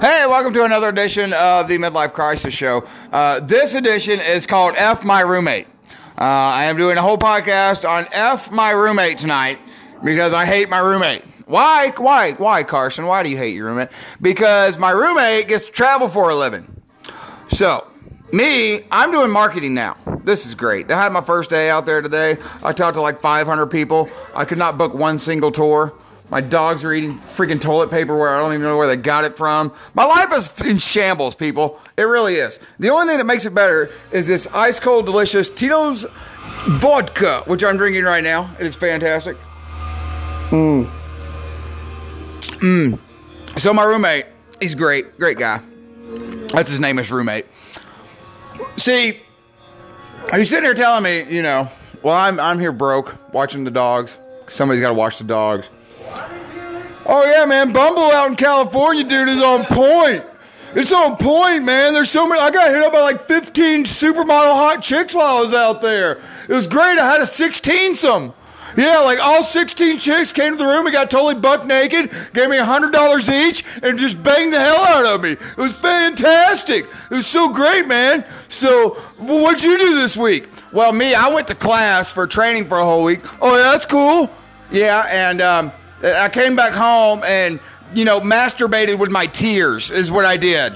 Hey, welcome to another edition of the Midlife Crisis Show. Uh, this edition is called F My Roommate. Uh, I am doing a whole podcast on F My Roommate tonight because I hate my roommate. Why? Why? Why, Carson? Why do you hate your roommate? Because my roommate gets to travel for a living. So, me, I'm doing marketing now. This is great. I had my first day out there today. I talked to like 500 people. I could not book one single tour. My dogs are eating freaking toilet paper where I don't even know where they got it from. My life is in shambles, people. It really is. The only thing that makes it better is this ice cold, delicious Tito's vodka, which I'm drinking right now. It is fantastic. Mmm. Mmm. So my roommate, he's great, great guy. That's his name, his roommate. See, are you sitting here telling me, you know, well, I'm I'm here broke watching the dogs. Somebody's got to watch the dogs. Oh yeah, man, Bumble out in California, dude, is on point. It's on point, man. There's so many. I got hit up by like 15 supermodel hot chicks while I was out there. It was great. I had a 16 some. Yeah, like all 16 chicks came to the room and got totally buck naked, gave me $100 each, and just banged the hell out of me. It was fantastic. It was so great, man. So, what'd you do this week? Well, me, I went to class for training for a whole week. Oh, yeah, that's cool. Yeah, and um, I came back home and, you know, masturbated with my tears, is what I did.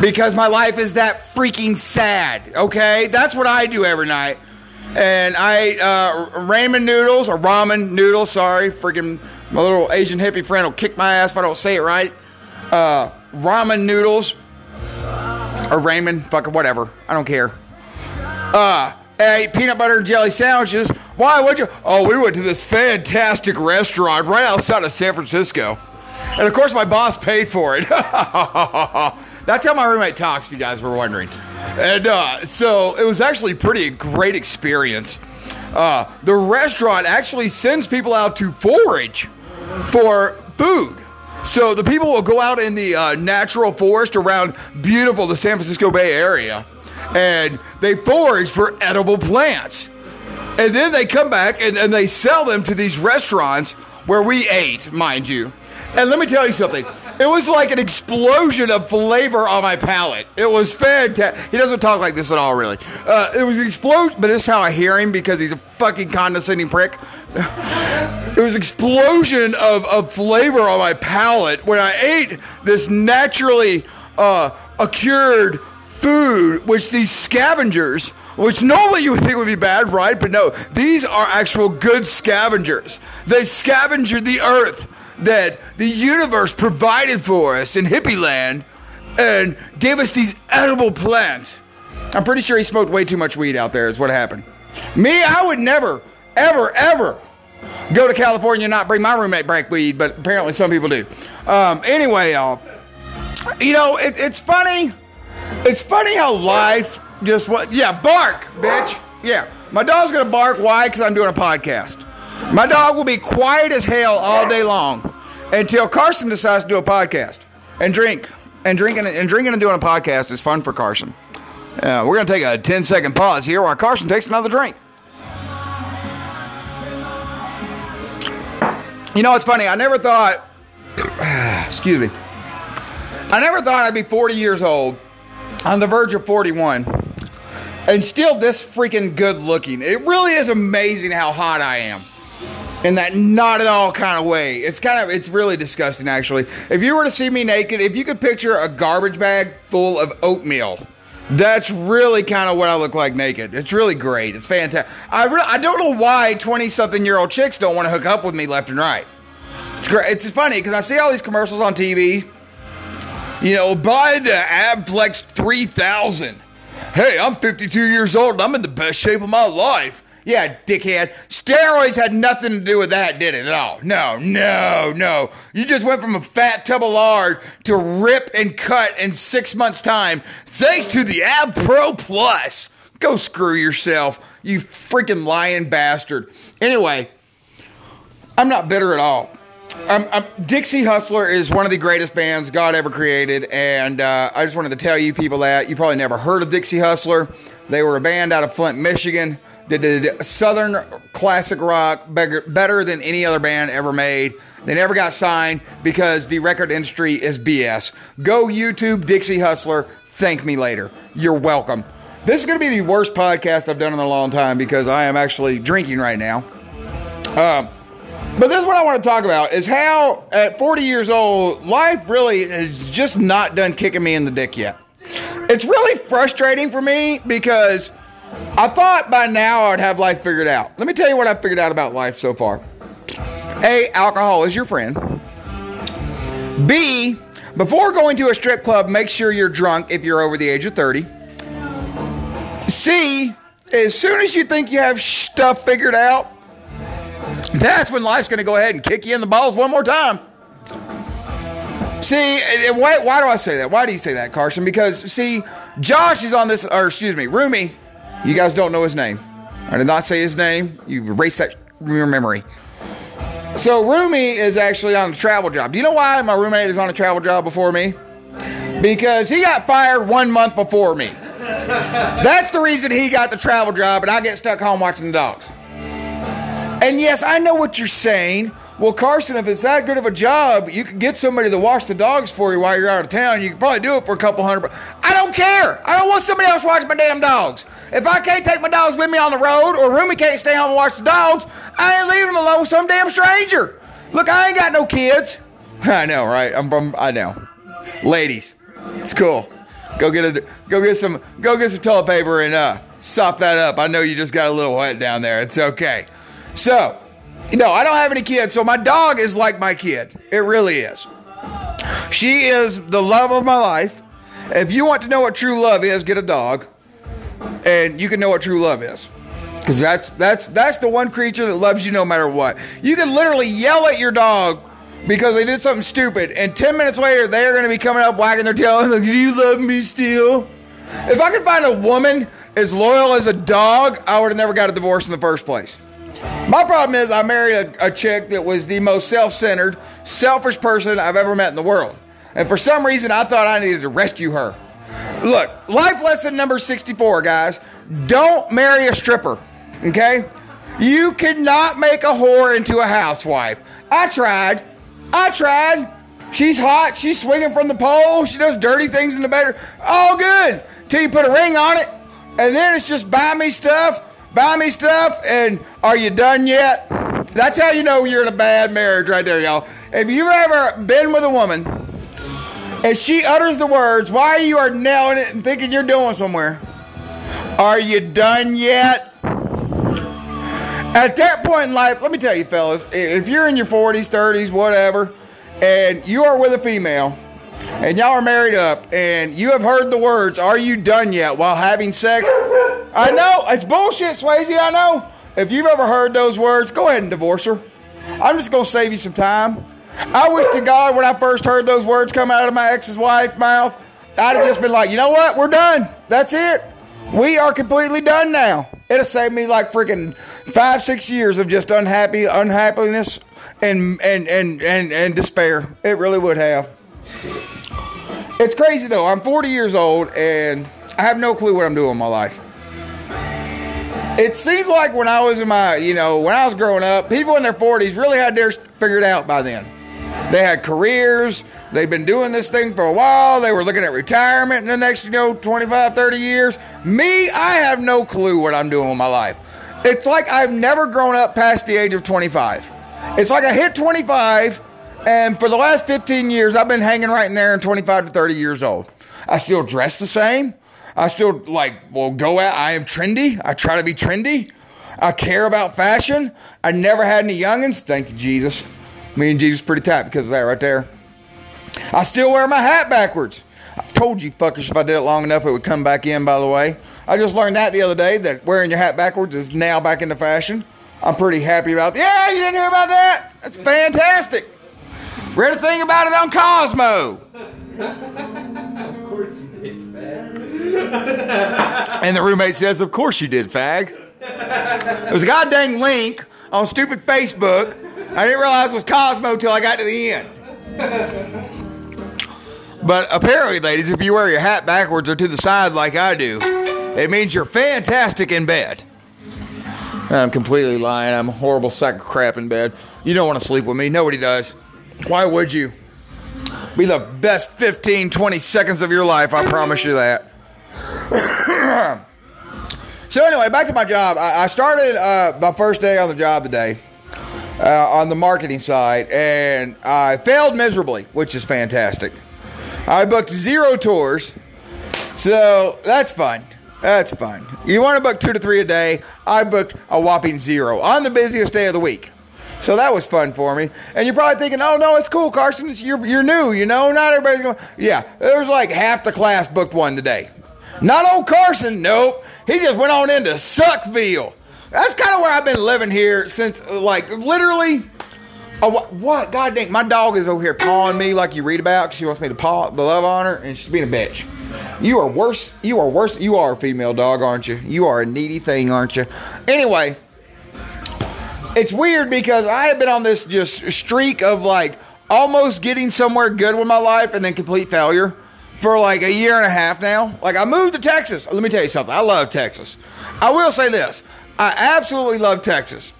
Because my life is that freaking sad, okay? That's what I do every night and I uh, ramen noodles or ramen noodles. Sorry, freaking my little Asian hippie friend will kick my ass if I don't say it right. Uh, ramen noodles or ramen, fucking whatever. I don't care. Uh, I ate peanut butter and jelly sandwiches. Why would you? Oh, we went to this fantastic restaurant right outside of San Francisco, and of course my boss paid for it. That's how my roommate talks. If you guys were wondering. And uh, so it was actually pretty great experience. Uh, the restaurant actually sends people out to forage for food. So the people will go out in the uh, natural forest around beautiful the San Francisco Bay Area, and they forage for edible plants. And then they come back and, and they sell them to these restaurants where we ate, mind you. And let me tell you something. It was like an explosion of flavor on my palate. It was fantastic. He doesn't talk like this at all, really. Uh, it was explosion, but this is how I hear him because he's a fucking condescending prick. It was explosion of, of flavor on my palate when I ate this naturally uh, accured food, which these scavengers, which normally you would think would be bad, right? But no, these are actual good scavengers. They scavengered the earth that the universe provided for us in hippie land and gave us these edible plants. I'm pretty sure he smoked way too much weed out there, is what happened. Me, I would never, ever, ever go to California and not bring my roommate back weed, but apparently some people do. Um, anyway, y'all, you know, it, it's funny. It's funny how life just what, yeah, bark, bitch. Yeah, my dog's gonna bark. Why? Because I'm doing a podcast. My dog will be quiet as hell all day long until Carson decides to do a podcast and drink. And drinking and drinking and doing a podcast is fun for Carson. Uh, we're to take a 10 second pause here while Carson takes another drink. You know, it's funny. I never thought, excuse me, I never thought I'd be 40 years old on the verge of 41 and still this freaking good looking. It really is amazing how hot I am in that not at all kind of way. It's kind of it's really disgusting actually. If you were to see me naked, if you could picture a garbage bag full of oatmeal, that's really kind of what I look like naked. It's really great. It's fantastic. I re- I don't know why 20 something year old chicks don't want to hook up with me left and right. It's great. It's funny because I see all these commercials on TV. You know, buy the Abflex 3000. Hey, I'm 52 years old and I'm in the best shape of my life. Yeah, dickhead. Steroids had nothing to do with that, did it all? No, no, no. You just went from a fat tub of lard to rip and cut in six months' time thanks to the Ab Pro Plus. Go screw yourself, you freaking lying bastard. Anyway, I'm not bitter at all. I'm, I'm, Dixie Hustler is one of the greatest bands God ever created, and uh, I just wanted to tell you people that you probably never heard of Dixie Hustler. They were a band out of Flint, Michigan. that did Southern classic rock better, better than any other band ever made. They never got signed because the record industry is BS. Go YouTube Dixie Hustler. Thank me later. You're welcome. This is going to be the worst podcast I've done in a long time because I am actually drinking right now. Um, but this is what I want to talk about is how at 40 years old, life really is just not done kicking me in the dick yet. It's really frustrating for me because I thought by now I'd have life figured out. Let me tell you what I've figured out about life so far. A, alcohol is your friend. B, before going to a strip club, make sure you're drunk if you're over the age of 30. C, as soon as you think you have stuff figured out, that's when life's going to go ahead and kick you in the balls one more time. See, eh, eh, why, why do I say that? Why do you say that, Carson? Because, see, Josh is on this, or excuse me, Rumi. You guys don't know his name. I did not say his name. You erase that from your memory. So, Rumi is actually on a travel job. Do you know why my roommate is on a travel job before me? Because he got fired one month before me. That's the reason he got the travel job, and I get stuck home watching the dogs. And yes, I know what you're saying. Well, Carson, if it's that good of a job, you could get somebody to wash the dogs for you while you're out of town. You could probably do it for a couple hundred. I don't care. I don't want somebody else watching my damn dogs. If I can't take my dogs with me on the road, or Rumi can't stay home and watch the dogs, I ain't leaving them alone with some damn stranger. Look, I ain't got no kids. I know, right? I'm, I'm I know. Ladies, it's cool. Go get a go get some go get some toilet paper and uh sop that up. I know you just got a little wet down there. It's okay. So, no, I don't have any kids. So my dog is like my kid. It really is. She is the love of my life. If you want to know what true love is, get a dog, and you can know what true love is. Because that's that's that's the one creature that loves you no matter what. You can literally yell at your dog because they did something stupid, and ten minutes later they're going to be coming up wagging their tail and like, "Do you love me still?" If I could find a woman as loyal as a dog, I would have never got a divorce in the first place. My problem is I married a, a chick that was the most self-centered, selfish person I've ever met in the world. And for some reason, I thought I needed to rescue her. Look, life lesson number 64, guys. Don't marry a stripper, okay? You cannot make a whore into a housewife. I tried. I tried. She's hot. She's swinging from the pole. She does dirty things in the bedroom. All good. Till you put a ring on it. And then it's just buy me stuff buy me stuff, and are you done yet? That's how you know you're in a bad marriage right there, y'all. If you've ever been with a woman and she utters the words, why you are nailing it and thinking you're doing somewhere, are you done yet? At that point in life, let me tell you, fellas, if you're in your 40s, 30s, whatever, and you are with a female, and y'all are married up, and you have heard the words, Are you done yet? while having sex, I know it's bullshit, Swayze. I know. If you've ever heard those words, go ahead and divorce her. I'm just gonna save you some time. I wish to God when I first heard those words come out of my ex's wife's mouth, I'd have just been like, you know what? We're done. That's it. We are completely done now. Have saved me like freaking five, six years of just unhappy, unhappiness, and and and and, and despair. It really would have. It's crazy though. I'm 40 years old and I have no clue what I'm doing in my life it seems like when I was in my, you know, when I was growing up, people in their 40s really had theirs figured out by then. They had careers. They've been doing this thing for a while. They were looking at retirement in the next, you know, 25, 30 years. Me, I have no clue what I'm doing with my life. It's like I've never grown up past the age of 25. It's like I hit 25, and for the last 15 years, I've been hanging right in there in 25 to 30 years old. I still dress the same. I still like, well, go out. I am trendy. I try to be trendy. I care about fashion. I never had any youngins. Thank you, Jesus. Me and Jesus pretty tight because of that right there. I still wear my hat backwards. I've told you fuckers if I did it long enough, it would come back in, by the way. I just learned that the other day that wearing your hat backwards is now back into fashion. I'm pretty happy about that. Yeah, you didn't hear about that? That's fantastic. Read a thing about it on Cosmo. of course you did. And the roommate says, Of course you did, fag. It was a goddamn link on stupid Facebook. I didn't realize it was Cosmo till I got to the end. But apparently, ladies, if you wear your hat backwards or to the side like I do, it means you're fantastic in bed. I'm completely lying. I'm a horrible sack of crap in bed. You don't want to sleep with me. Nobody does. Why would you? Be the best 15, 20 seconds of your life. I promise you that. so, anyway, back to my job. I, I started uh, my first day on the job today uh, on the marketing side, and I failed miserably, which is fantastic. I booked zero tours, so that's fun. That's fun. You want to book two to three a day? I booked a whopping zero on the busiest day of the week. So that was fun for me. And you're probably thinking, oh, no, it's cool, Carson. It's, you're, you're new, you know? Not everybody's going, yeah, there's like half the class booked one today. Not old Carson, nope. He just went on into Suckville. That's kind of where I've been living here since, like, literally. What, what? God dang, my dog is over here pawing me like you read about she wants me to paw the love on her, and she's being a bitch. You are worse. You are worse. You are a female dog, aren't you? You are a needy thing, aren't you? Anyway, it's weird because I have been on this just streak of like almost getting somewhere good with my life and then complete failure for like a year and a half now. Like I moved to Texas. Let me tell you something. I love Texas. I will say this. I absolutely love Texas.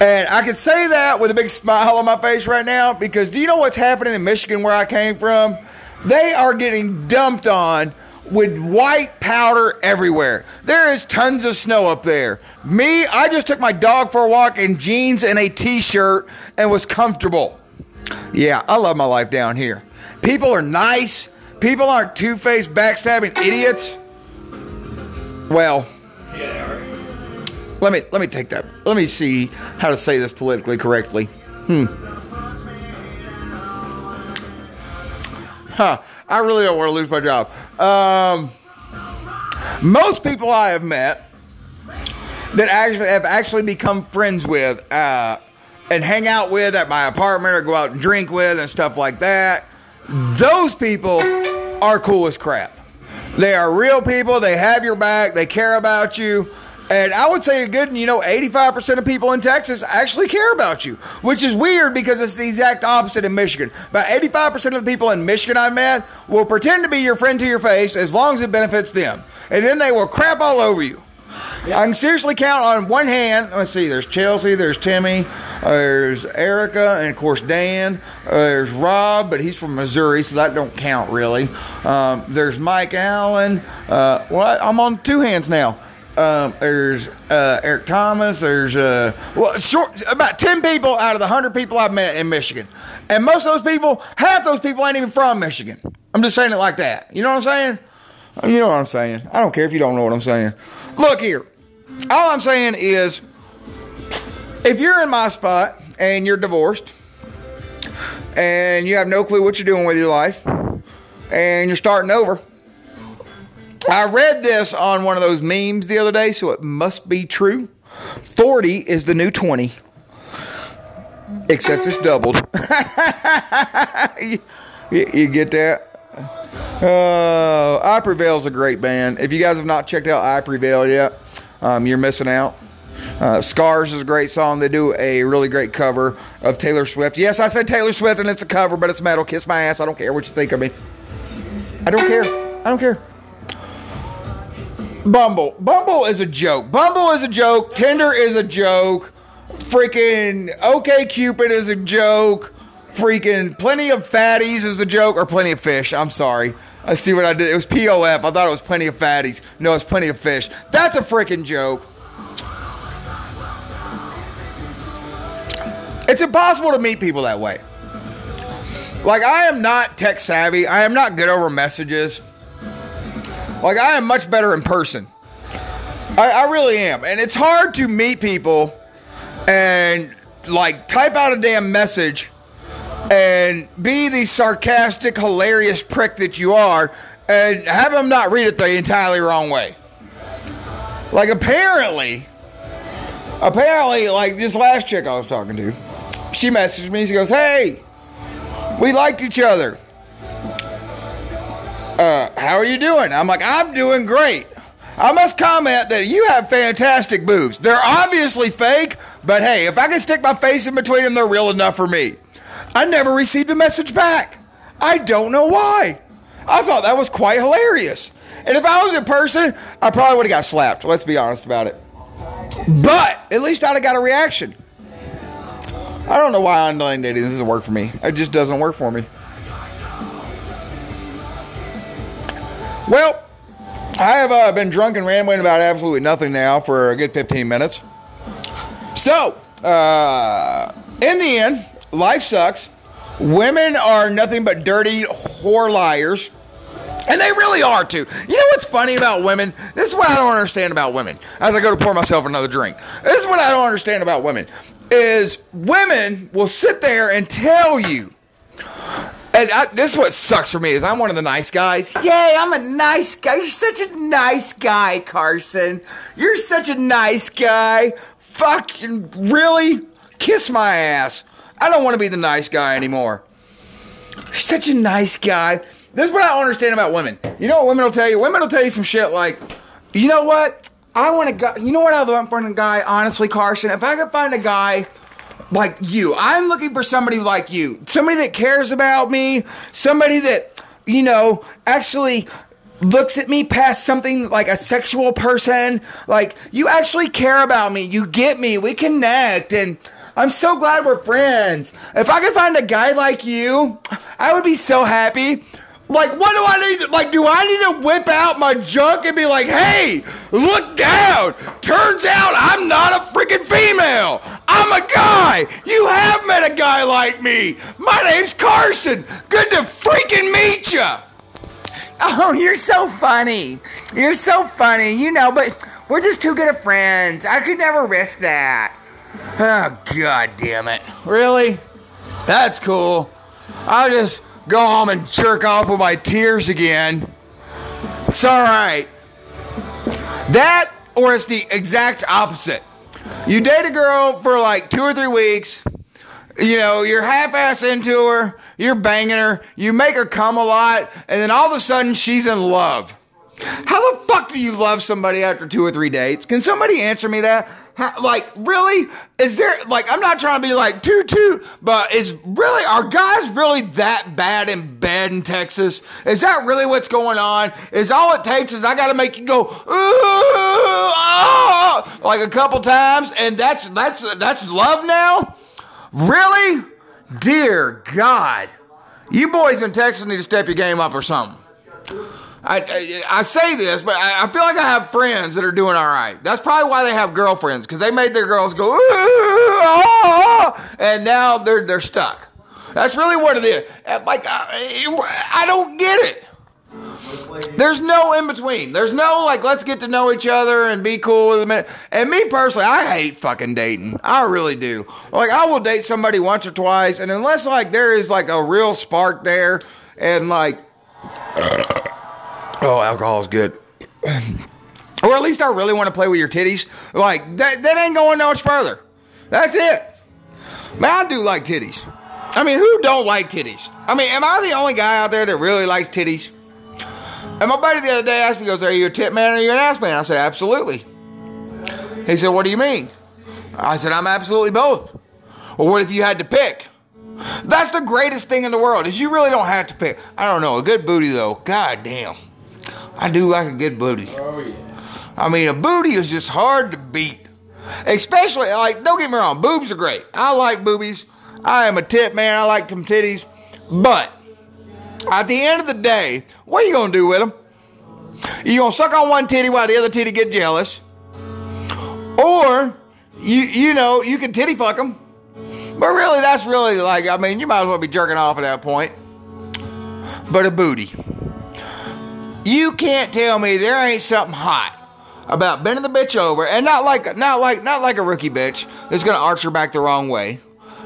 And I can say that with a big smile on my face right now because do you know what's happening in Michigan where I came from? They are getting dumped on with white powder everywhere. There is tons of snow up there. Me, I just took my dog for a walk in jeans and a t shirt and was comfortable. Yeah, I love my life down here. People are nice, people aren't two faced, backstabbing idiots. Well, let me let me take that. Let me see how to say this politically correctly. Hmm. Huh. I really don't want to lose my job. Um, most people I have met that actually have actually become friends with uh, and hang out with at my apartment or go out and drink with and stuff like that. Those people are cool as crap. They are real people. They have your back. They care about you. And I would say a good, you know, 85% of people in Texas actually care about you, which is weird because it's the exact opposite in Michigan. About 85% of the people in Michigan I've met will pretend to be your friend to your face as long as it benefits them. And then they will crap all over you. I can seriously count on one hand. Let's see. There's Chelsea. There's Timmy. there's Erica, and of course Dan. Uh, there's Rob, but he's from Missouri, so that don't count really. Um, there's Mike Allen. Uh, well, I'm on two hands now. Um, there's uh, Eric Thomas. There's uh, well, short about ten people out of the hundred people I've met in Michigan, and most of those people, half those people ain't even from Michigan. I'm just saying it like that. You know what I'm saying? You know what I'm saying? I don't care if you don't know what I'm saying. Look here. All I'm saying is, if you're in my spot and you're divorced, and you have no clue what you're doing with your life, and you're starting over I read this on one of those memes the other day, so it must be true. 40 is the new 20. Except it's doubled. you, you, get that? Uh, I Prevail is a great band. If you guys have not checked out I Prevail yet, um, you're missing out. Uh, Scars is a great song. They do a really great cover of Taylor Swift. Yes, I said Taylor Swift and it's a cover, but it's metal. Kiss my ass. I don't care what you think of me. I don't care. I don't care. Bumble. Bumble is a joke. Bumble is a joke. Tinder is a joke. Freaking OK Cupid is a joke. Freaking plenty of fatties is a joke or plenty of fish. I'm sorry. I see what I did. It was POF. I thought it was plenty of fatties. No, it's plenty of fish. That's a freaking joke. It's impossible to meet people that way. Like, I am not tech savvy. I am not good over messages. Like I am much better in person. I, I really am. And it's hard to meet people and like type out a damn message and be the sarcastic, hilarious prick that you are and have them not read it the entirely wrong way. Like apparently, apparently, like this last chick I was talking to, she messaged me. She goes, "Hey, we liked each other uh, how are you doing? I'm like, I'm doing great. I must comment that you have fantastic boobs. They're obviously fake, but hey, if I can stick my face in between them, they're real enough for me. I never received a message back. I don't know why. I thought that was quite hilarious. And if I was in person, I probably would have got slapped. Let's be honest about it. But at least I'd have got a reaction. I don't know why online dating doesn't work for me. It just doesn't work for me. Well, I have uh, been drunk and rambling about absolutely nothing now for a good 15 minutes. So, uh, in the end, life sucks. Women are nothing but dirty whore liars. And they really are too. You know what's funny about women? This is what I don't understand about women. As I go to pour myself another drink. This is what I don't understand about women. Is women will sit there and tell you and I, this is what sucks for me is I'm one of the nice guys. Yay, I'm a nice guy. You're such a nice guy, Carson. You're such a nice guy. Fucking really? Kiss my ass. I don't want to be the nice guy anymore. You're such a nice guy. This is what I don't understand about women. You know what women will tell you? Women will tell you some shit like, you know what? I want a guy. You know what I want from a guy? Honestly, Carson, if I could find a guy like you. I'm looking for somebody like you. Somebody that cares about me. Somebody that, you know, actually looks at me past something like a sexual person. Like, you actually care about me. You get me. We connect. And I'm so glad we're friends. If I could find a guy like you, I would be so happy. Like, what do I need? To, like, do I need to whip out my junk and be like, hey, look down? Turns out I'm not a freaking female. I'm a guy. You have met a guy like me. My name's Carson. Good to freaking meet you. Oh, you're so funny. You're so funny, you know, but we're just too good of friends. I could never risk that. Oh, god damn it. Really? That's cool. I'll just go home and jerk off with my tears again. It's all right. That, or it's the exact opposite. You date a girl for like two or three weeks. You know, you're half ass into her, you're banging her, you make her come a lot, and then all of a sudden she's in love. How the fuck do you love somebody after two or three dates? Can somebody answer me that? Like, really? Is there, like, I'm not trying to be like, too too but is really, are guys really that bad in bed in Texas? Is that really what's going on? Is all it takes is I gotta make you go, ah, like a couple times, and that's, that's, that's love now? Really? Dear God. You boys in Texas need to step your game up or something. I, I, say this, but I, I, feel like I have friends that are doing all right. That's probably why they have girlfriends because they made their girls go, ah, ah, and now they're they're stuck. That's really what it is. Uh, like I, I don't get it. There's no in between. There's no like let's get to know each other and be cool with a minute. And me personally, I hate fucking dating. I really do. Like I will date somebody once or twice, and unless like there is like a real spark there, and like. Oh, alcohol is good. or at least I really want to play with your titties. Like, that, that ain't going no much further. That's it. Man, I do like titties. I mean, who don't like titties? I mean, am I the only guy out there that really likes titties? And my buddy the other day asked me, goes, Are you a tit man or are you an ass man? I said, Absolutely. He said, What do you mean? I said, I'm absolutely both. Well, what if you had to pick? That's the greatest thing in the world, is you really don't have to pick. I don't know, a good booty though. God damn. I do like a good booty. Oh, yeah. I mean, a booty is just hard to beat. Especially, like, don't get me wrong, boobs are great. I like boobies. I am a tit man. I like some titties. But at the end of the day, what are you going to do with them? You going to suck on one titty while the other titty get jealous? Or, you, you know, you can titty fuck them. But really, that's really like, I mean, you might as well be jerking off at that point. But a booty. You can't tell me there ain't something hot about bending the bitch over, and not like not like not like a rookie bitch that's gonna arch her back the wrong way.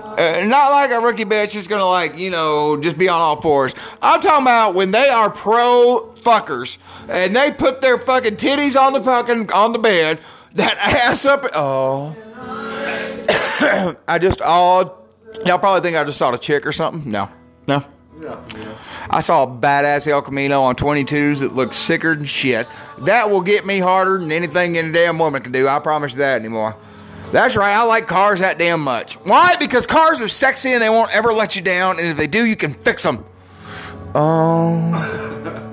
Uh, not like a rookie bitch that's gonna like you know just be on all fours. I'm talking about when they are pro fuckers and they put their fucking titties on the fucking on the bed, that ass up. Oh, I just oh, y'all probably think I just saw a chick or something. No, no. I saw a badass El Camino on 22s that looked sicker than shit. That will get me harder than anything any damn woman can do. I promise you that anymore. That's right. I like cars that damn much. Why? Because cars are sexy and they won't ever let you down. And if they do, you can fix them. Oh. Um,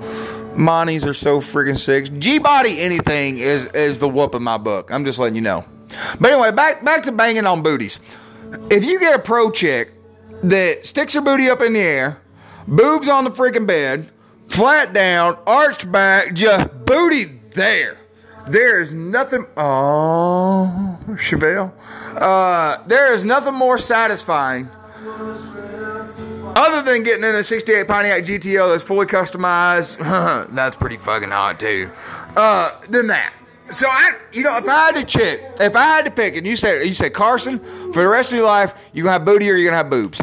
Monties are so freaking sick. G body anything is is the whoop in my book. I'm just letting you know. But anyway, back back to banging on booties. If you get a pro chick that sticks her booty up in the air, boobs on the freaking bed, flat down, arched back, just booty there. There is nothing. Oh, Chevelle. Uh, there is nothing more satisfying other than getting in a 68 Pontiac GTO that's fully customized. that's pretty fucking hot too. Uh, than that. So I, you know, if I had to chick, if I had to pick, and you said, you said Carson, for the rest of your life, you're gonna have booty or you're gonna have boobs.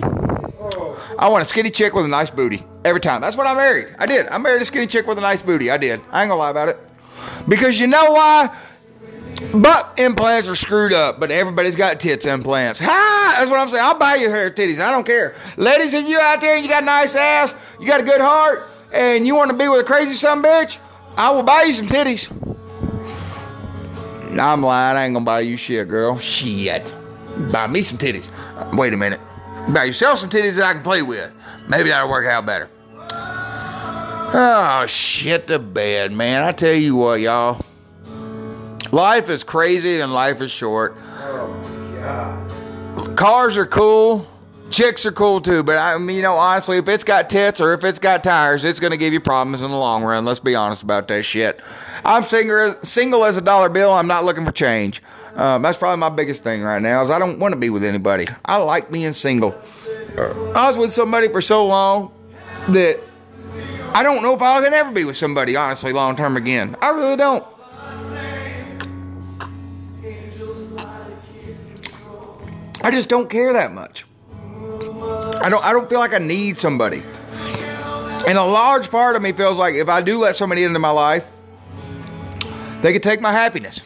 I want a skinny chick with a nice booty every time. That's what I married. I did. I married a skinny chick with a nice booty. I did. I ain't gonna lie about it. Because you know why? Butt implants are screwed up, but everybody's got tits implants. Ha! That's what I'm saying. I'll buy you hair titties. I don't care. Ladies, if you out there and you got a nice ass, you got a good heart, and you want to be with a crazy son bitch, I will buy you some titties. I'm lying. I ain't gonna buy you shit, girl. Shit. Buy me some titties. Wait a minute. Buy yourself some titties that I can play with. Maybe that'll work out better. Oh, shit the bed, man. I tell you what, y'all. Life is crazy and life is short. Oh, Cars are cool. Chicks are cool too, but I mean, you know, honestly, if it's got tits or if it's got tires, it's going to give you problems in the long run. Let's be honest about that shit. I'm single, single as a dollar bill. I'm not looking for change. Um, that's probably my biggest thing right now. Is I don't want to be with anybody. I like being single. I was with somebody for so long that I don't know if I can ever be with somebody honestly long term again. I really don't. I just don't care that much. I don't I don't feel like I need somebody. And a large part of me feels like if I do let somebody into my life, they could take my happiness.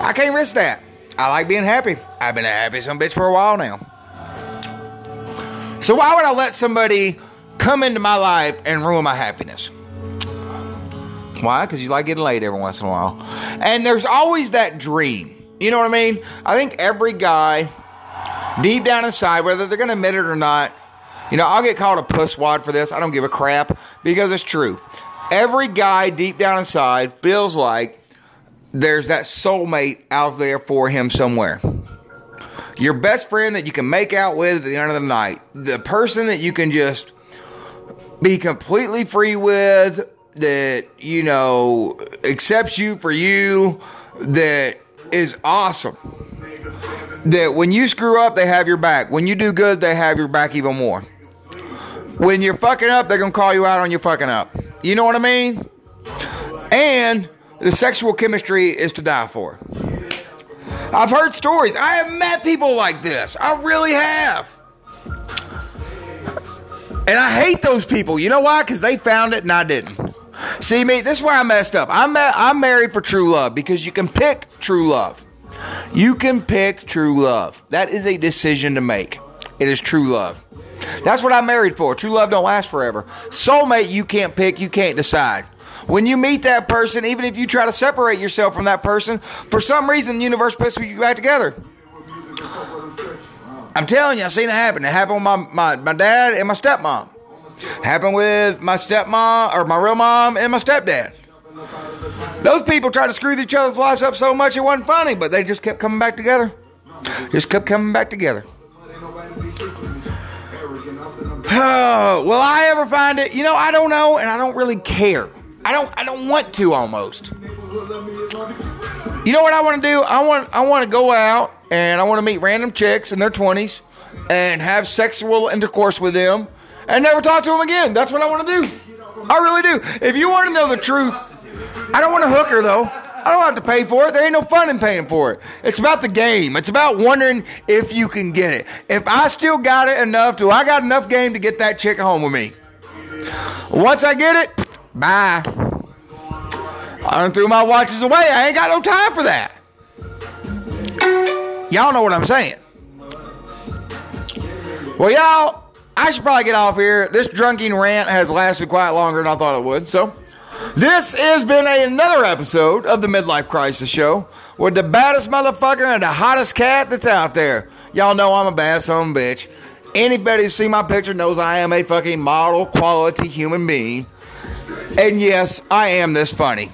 I can't risk that. I like being happy. I've been a happy some bitch for a while now. So why would I let somebody come into my life and ruin my happiness? Why? Because you like getting laid every once in a while. And there's always that dream. You know what I mean? I think every guy, deep down inside, whether they're going to admit it or not, you know, I'll get called a pusswad for this. I don't give a crap because it's true. Every guy deep down inside feels like there's that soulmate out there for him somewhere. Your best friend that you can make out with at the end of the night. The person that you can just be completely free with, that, you know, accepts you for you, that is awesome. That when you screw up, they have your back. When you do good, they have your back even more. When you're fucking up, they're gonna call you out on your fucking up. You know what I mean? And the sexual chemistry is to die for. I've heard stories. I have met people like this. I really have. And I hate those people. You know why? Because they found it and I didn't. See me, this is where I messed up. I'm I'm married for true love because you can pick true love. You can pick true love. That is a decision to make. It is true love. That's what I'm married for. True love don't last forever. Soulmate you can't pick, you can't decide. When you meet that person, even if you try to separate yourself from that person, for some reason the universe puts you back together. I'm telling you, I've seen it happen. It happened with my, my, my dad and my stepmom. Happened with my stepmom or my real mom and my stepdad. Those people tried to screw each other's lives up so much it wasn't funny, but they just kept coming back together. Just kept coming back together. Oh, will I ever find it? You know, I don't know, and I don't really care. I don't. I don't want to almost. You know what I want to do? I want. I want to go out and I want to meet random chicks in their twenties and have sexual intercourse with them and never talk to them again. That's what I want to do. I really do. If you want to know the truth, I don't want to hook her though. I don't have to pay for it. There ain't no fun in paying for it. It's about the game. It's about wondering if you can get it. If I still got it enough, do I got enough game to get that chick home with me? Once I get it, bye. I done threw my watches away. I ain't got no time for that. Y'all know what I'm saying. Well, y'all, I should probably get off here. This drunken rant has lasted quite longer than I thought it would. So, this has been a, another episode of the Midlife Crisis Show with the baddest motherfucker and the hottest cat that's out there. Y'all know I'm a bad son bitch. Anybody see my picture knows I am a fucking model quality human being. And yes, I am this funny.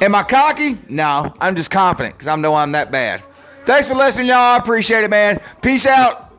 Am I cocky? No, I'm just confident because I know I'm that bad. Thanks for listening, y'all. I appreciate it, man. Peace out.